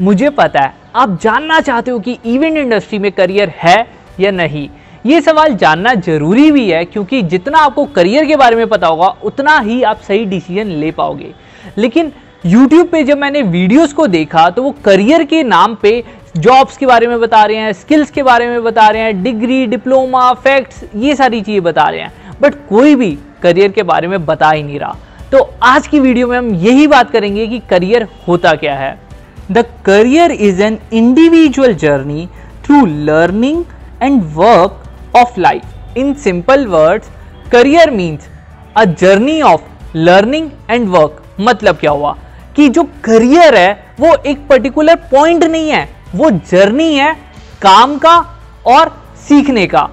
मुझे पता है। आप जानना चाहते हो कि इवेंट इंडस्ट्री में करियर है या नहीं? ये सवाल जानना ज़रूरी भी है, क्योंकि जितना आपको करियर के बारे में पता होगा, उतना ही आप सही डिसीज़न ले पाओगे। लेकिन यूट्यूब पे जब मैंने वीडियोस को देखा तो वो करियर के नाम पे जॉब्स के बारे में बता रहे हैं स्किल्स के बारे में बता रहे हैं डिग्री डिप्लोमा फैक्ट्स ये सारी चीज़ें बता रहे हैं। बट कोई भी करियर के बारे में बता ही नहीं रहा। तो आज की वीडियो में हम यही बात करेंगे कि करियर होता क्या है। The career is an individual journey through learning and work of life in simple words career means a journey of learning and work मतलब क्या हुआ? कि जो करियर है, वो एक पर्टिकुलर पॉइंट नहीं है. वो जर्नी है काम का और सीखने का.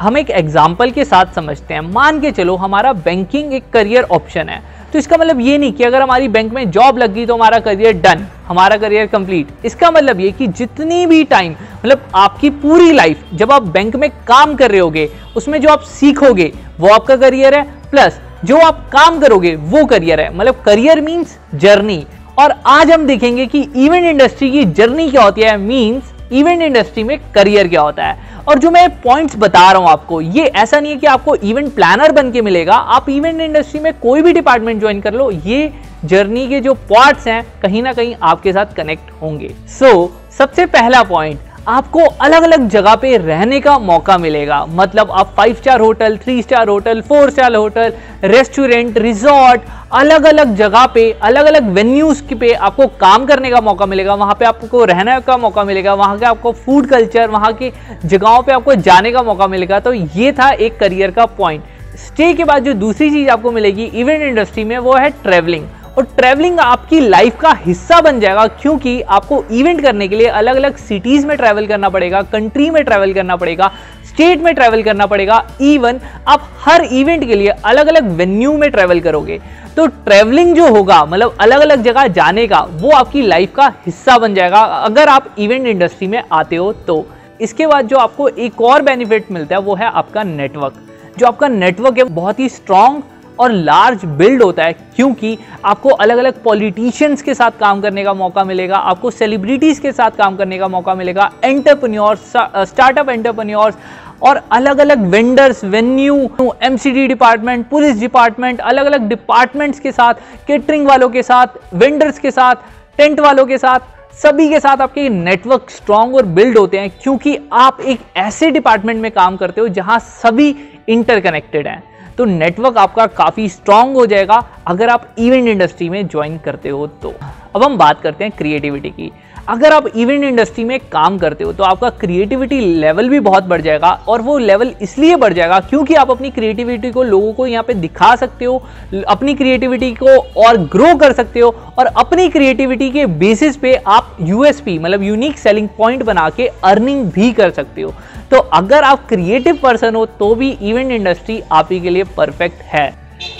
हम एक एग्ज़ाम्पल के साथ समझते हैं. मान के चलो, हमारा बैंकिंग एक करियर ऑप्शन है. तो इसका मतलब ये नहीं कि अगर हमारी बैंक में जॉब लग गई तो हमारा करियर डन हमारा करियर कंप्लीट इसका मतलब ये कि जितनी भी टाइम मतलब आपकी पूरी लाइफ जब आप बैंक में काम कर रहे होगे, उसमें जो आप सीखोगे, वो आपका करियर है प्लस जो आप काम करोगे, वो करियर है। मतलब करियर मीन्स जर्नी और आज हम देखेंगे कि इवेंट इंडस्ट्री की जर्नी क्या होती है मींस इवेंट इंडस्ट्री में करियर क्या होता है? और जो मैं पॉइंट्स बता रहा हूँ आपको ये ऐसा नहीं है कि आपको इवेंट प्लानर बन के मिलेगा। आप इवेंट इंडस्ट्री में कोई भी डिपार्टमेंट ज्वाइन कर लो ये जर्नी के जो पार्ट्स हैं कहीं ना कहीं आपके साथ कनेक्ट होंगे। सो so, सबसे पहला पॉइंट आपको अलग अलग जगह पे रहने का मौका मिलेगा। मतलब आप five star hotel three star hotel four star hotel restaurant resort अलग अलग जगह पे अलग अलग वेन्यूज पे आपको काम करने का मौका मिलेगा। वहाँ पे आपको रहने का मौका मिलेगा। वहाँ के आपको फ़ूड कल्चर वहाँ की जगहों पे आपको जाने का मौका मिलेगा। तो ये था एक करियर का पॉइंट स्टे के बाद जो दूसरी चीज़ आपको मिलेगी इवेंट इंडस्ट्री में, वो है ट्रेवलिंग और ट्रैवलिंग आपकी लाइफ का हिस्सा बन जाएगा क्योंकि आपको इवेंट करने के लिए अलग अलग सिटीज़ में ट्रैवल करना पड़ेगा कंट्री में ट्रैवल करना पड़ेगा स्टेट में ट्रैवल करना पड़ेगा इवन आप हर इवेंट के लिए अलग अलग वेन्यू में ट्रैवल करोगे। तो ट्रैवलिंग जो होगा मतलब अलग अलग जगह जाने का, वो आपकी लाइफ का हिस्सा बन जाएगा। अगर आप इवेंट इंडस्ट्री में आते हो तो इसके बाद जो आपको एक और बेनिफिट मिलता है, वो है आपका नेटवर्क जो आपका नेटवर्क है, बहुत ही स्ट्रांग और लार्ज बिल्ड होता है, क्योंकि आपको अलग अलग पॉलिटिशियंस के साथ काम करने का मौका मिलेगा, आपको सेलिब्रिटीज़ के साथ काम करने का मौका मिलेगा एंटरप्रन्योर्स स्टार्टअप एंटरप्रन्योर्स और अलग अलग vendors venue MCD department police department अलग अलग डिपार्टमेंट्स के साथ केटरिंग वालों के साथ वेंडर्स के साथ टेंट वालों के साथ, सभी के साथ आपके नेटवर्क स्ट्रांग और बिल्ड होते हैं, क्योंकि आप एक ऐसे डिपार्टमेंट में काम करते हो जहाँ सभी इंटरकनेक्टेड हैं। तो नेटवर्क आपका काफ़ी स्ट्रांग हो जाएगा अगर आप इवेंट इंडस्ट्री में ज्वाइन करते हो तो। अब हम बात करते हैं क्रिएटिविटी की। अगर आप इवेंट इंडस्ट्री में काम करते हो तो आपका क्रिएटिविटी लेवल भी बहुत बढ़ जाएगा और वो लेवल इसलिए बढ़ जाएगा क्योंकि आप अपनी क्रिएटिविटी को लोगों को यहाँ पे दिखा सकते हो, अपनी क्रिएटिविटी को और ग्रो कर सकते हो और अपनी क्रिएटिविटी के बेसिस पे आप यूएसपी मतलब यूनिक सेलिंग पॉइंट बना के अर्निंग भी कर सकते हो। तो अगर आप क्रिएटिव पर्सन हो तो भी इवेंट इंडस्ट्री आप ही के लिए परफेक्ट है।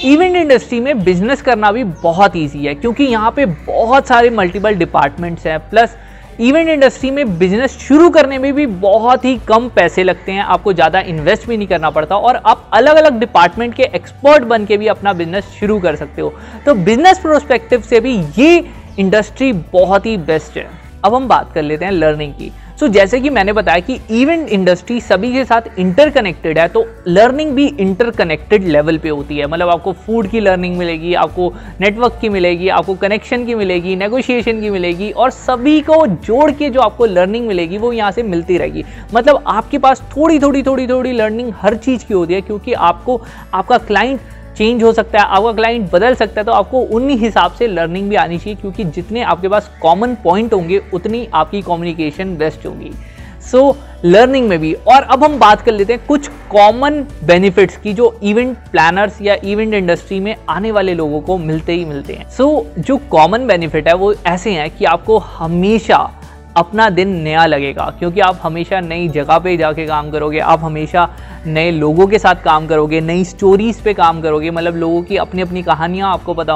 इवेंट इंडस्ट्री में बिज़नेस करना भी बहुत ईजी है, क्योंकि यहाँ पे बहुत सारे मल्टीपल डिपार्टमेंट्स हैं प्लस इवेंट इंडस्ट्री में बिज़नेस शुरू करने में भी बहुत ही कम पैसे लगते हैं। आपको ज़्यादा इन्वेस्ट भी नहीं करना पड़ता और आप अलग अलग डिपार्टमेंट के एक्सपर्ट बन के भी अपना बिज़नेस शुरू कर सकते हो। तो बिज़नेस प्रोस्पेक्टिव से भी ये इंडस्ट्री बहुत ही बेस्ट है। अब हम बात कर लेते हैं लर्निंग की। सो so, जैसे कि मैंने बताया कि इवेंट इंडस्ट्री सभी के साथ इंटरकनेक्टेड है तो लर्निंग भी इंटरकनेक्टेड लेवल पे होती है। मतलब आपको फ़ूड की लर्निंग मिलेगी आपको नेटवर्क की मिलेगी आपको कनेक्शन की मिलेगी नेगोशिएशन की मिलेगी और सभी को जोड़ के जो आपको लर्निंग मिलेगी वो यहाँ से मिलती रहेगी। मतलब आपके पास थोड़ी थोड़ी थोड़ी थोड़ी लर्निंग हर चीज़ की होती है क्योंकि आपको आपका क्लाइंट चेंज हो सकता है आपका क्लाइंट बदल सकता है तो आपको उन्हीं हिसाब से लर्निंग भी आनी चाहिए क्योंकि जितने आपके पास कॉमन पॉइंट होंगे उतनी आपकी कम्युनिकेशन बेस्ट होगी। सो लर्निंग में भी। और अब हम बात कर लेते हैं कुछ कॉमन बेनिफिट्स की जो इवेंट प्लानर्स या इवेंट इंडस्ट्री में आने वाले लोगों को मिलते ही मिलते हैं। सो so, जो कॉमन बेनिफिट है वो ऐसे हैं कि आपको हमेशा अपना दिन नया लगेगा क्योंकि आप हमेशा नई जगह पे जाके काम करोगे आप हमेशा नए लोगों के साथ काम करोगे, नई स्टोरीज पे काम करोगे मतलब लोगों की अपनी अपनी कहानियाँ आपको पता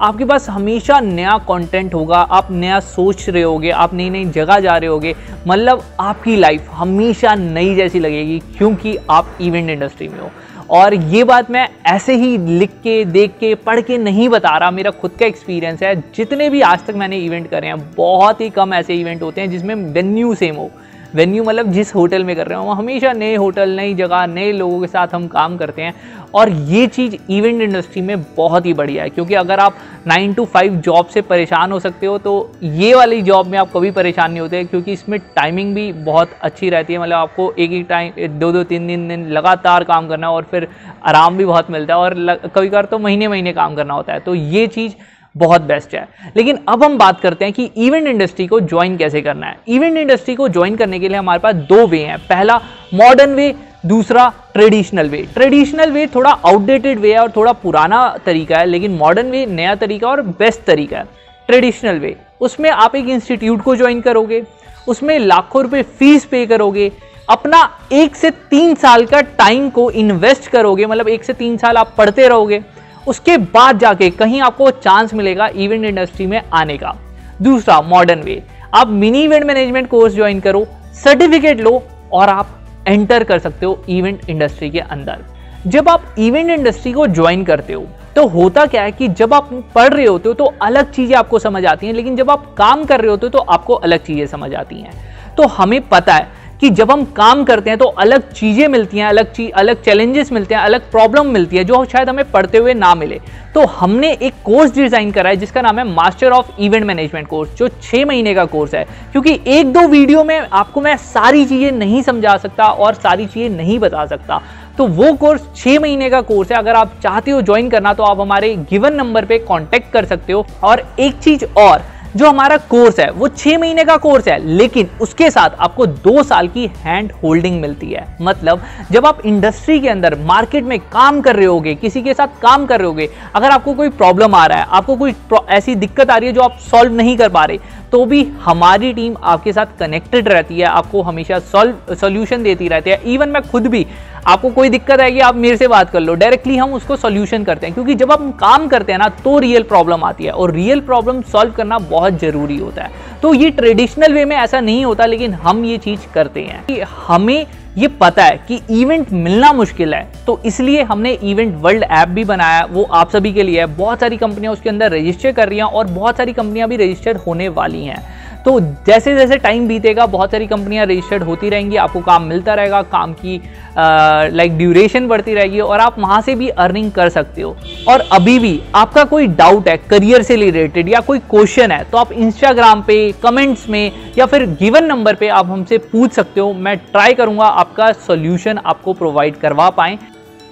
आपके पास हमेशा नया कंटेंट होगा, आप नया सोच रहे होगे, आप नई नई जगह जा रहे होगे। मतलब आपकी लाइफ हमेशा नई जैसी लगेगी, क्योंकि आप इवेंट इंडस्ट्री में हो। और ये बात मैं ऐसे ही लिख के, देख के, पढ़ के नहीं बता रहा, मेरा खुद का एक्सपीरियंस है। जितने भी आज तक मैंने इवेंट करे हैं, बहुत ही कम ऐसे इवेंट होते हैं जिसमें वेन्यू सेम हो। वेन्यू मतलब जिस होटल में कर रहे हो वो हमेशा नए होटल नई जगह, नए लोगों के साथ हम काम करते हैं। और ये चीज़ इवेंट इंडस्ट्री में बहुत ही बढ़िया है, क्योंकि अगर आप नाइन टू फाइव जॉब से परेशान हो सकते हो तो ये वाली जॉब में आप कभी परेशान नहीं होते, क्योंकि इसमें टाइमिंग भी बहुत अच्छी रहती है। मतलब आपको एक एक टाइम दो दो, तीन दिन दिन लगातार काम करना और फिर आराम भी बहुत मिलता है और कभी कभार तो महीने महीने काम करना होता है। तो ये चीज़ बहुत बेस्ट है। लेकिन अब हम बात करते हैं कि इवेंट इंडस्ट्री को ज्वाइन कैसे करना है। इवेंट इंडस्ट्री को ज्वाइन करने के लिए हमारे पास दो वे हैं। पहला मॉडर्न वे दूसरा ट्रेडिशनल वे ट्रेडिशनल वे थोड़ा आउटडेटेड वे है और थोड़ा पुराना तरीका है, लेकिन मॉडर्न वे नया तरीका और बेस्ट तरीका है। ट्रेडिशनल वे उसमें आप एक इंस्टीट्यूट को ज्वाइन करोगे, उसमें लाखों रुपए फ़ीस पे करोगे, अपना एक से तीन साल का टाइम को इन्वेस्ट करोगे मतलब एक से तीन साल आप पढ़ते रहोगे उसके बाद जाके कहीं आपको चांस मिलेगा इवेंट इंडस्ट्री में आने का। दूसरा मॉडर्न वे आप mini event management course join करो सर्टिफिकेट लो और आप एंटर कर सकते हो इवेंट इंडस्ट्री के अंदर। जब आप इवेंट इंडस्ट्री को ज्वाइन करते हो तो होता क्या है कि जब आप पढ़ रहे होते हो तो अलग चीज़ें आपको समझ आती हैं, लेकिन जब आप काम कर रहे होते हो तो आपको अलग चीज़ें समझ आती हैं। तो हमें पता है कि जब हम काम करते हैं तो अलग चीज़ें मिलती हैं, अलग चीज़ अलग चैलेंजेस मिलते हैं, अलग प्रॉब्लम मिलती है जो शायद हमें पढ़ते हुए ना मिले। तो हमने एक कोर्स डिज़ाइन करा है जिसका नाम है master of event management course जो छः महीने का कोर्स है। क्योंकि एक दो वीडियो में आपको मैं सारी चीज़ें नहीं समझा सकता और सारी चीज़ें नहीं बता सकता। तो वो कोर्स छः महीने का कोर्स है। अगर आप चाहते हो ज्वाइन करना तो आप हमारे गिवन नंबर पे कांटेक्ट कर सकते हो। और एक चीज़ और जो हमारा कोर्स है, वो छह महीने का कोर्स है, लेकिन उसके साथ आपको दो साल की हैंड होल्डिंग मिलती है। मतलब जब आप इंडस्ट्री के अंदर मार्केट में काम कर रहे होगे, किसी के साथ काम कर रहे होगे, अगर आपको कोई प्रॉब्लम आ रहा है, आपको कोई ऐसी दिक्कत आ रही है जो आप सॉल्व नहीं कर पा रहे तो भी हमारी टीम आपके साथ कनेक्टेड रहती है, आपको हमेशा सॉल्व सोल्यूशन देती रहती है। इवन मैं खुद भी आपको कोई दिक्कत आएगी, आप मेरे से बात कर लो। डायरेक्टली हम उसको सोल्यूशन करते हैं, क्योंकि जब हम काम करते हैं ना तो रियल प्रॉब्लम आती है और रियल प्रॉब्लम सॉल्व करना बहुत ज़रूरी होता है। तो ये ट्रेडिशनल वे में ऐसा नहीं होता, लेकिन हम ये चीज़ करते हैं कि हमें ये पता है कि इवेंट मिलना मुश्किल है तो इसलिए हमने इवेंट वर्ल्ड ऐप भी बनाया, वो आप सभी के लिए है। बहुत सारी कंपनियाँ उसके अंदर रजिस्टर कर रही हैं और बहुत सारी कंपनियाँ भी रजिस्टर होने वाली हैं। तो जैसे जैसे टाइम बीतेगा, बहुत सारी कंपनियाँ रजिस्टर्ड होती रहेंगी, आपको काम मिलता रहेगा, काम की लाइक ड्यूरेशन बढ़ती रहेगी और आप वहाँ से भी अर्निंग कर सकते हो। और अभी भी आपका कोई डाउट है करियर से रिलेटेड या कोई क्वेश्चन है तो आप इंस्टाग्राम पे कमेंट्स में या फिर गिवन नंबर पे आप हमसे पूछ सकते हो। मैं ट्राई करूँगा आपका सोल्यूशन आपको प्रोवाइड करवा पाएँ।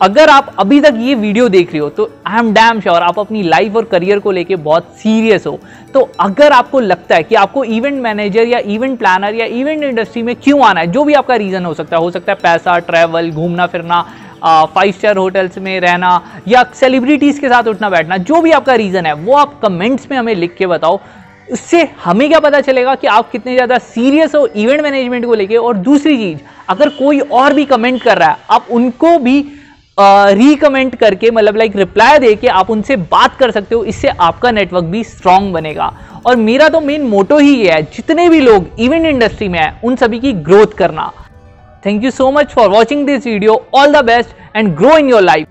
अगर आप अभी तक ये वीडियो देख रहे हो तो आई एम डैम श्योर आप अपनी लाइफ और करियर को लेके बहुत सीरियस हो। तो अगर आपको लगता है कि आपको इवेंट मैनेजर या इवेंट प्लानर या इवेंट इंडस्ट्री में क्यों आना है, जो भी आपका रीज़न हो सकता है, हो सकता है पैसा ट्रैवल घूमना, फिरना फाइव स्टार होटल्स में रहना या सेलिब्रिटीज़ के साथ उठना, बैठना, जो भी आपका रीज़न है, वो आप कमेंट्स में हमें लिख के बताओ। उससे हमें क्या पता चलेगा कि आप कितने ज़्यादा सीरियस हो इवेंट मैनेजमेंट को लेके। और दूसरी चीज़, अगर कोई और भी कमेंट कर रहा है, आप उनको भी रिकमेंड करके मतलब लाइक रिप्लाई दे के आप उनसे बात कर सकते हो, इससे आपका नेटवर्क भी स्ट्रांग बनेगा। और मेरा तो मेन मोटो ही ये है, जितने भी लोग इवेंट इंडस्ट्री में हैं, उन सभी की ग्रोथ करना। Thank you so much for watching this video all the best and grow in your life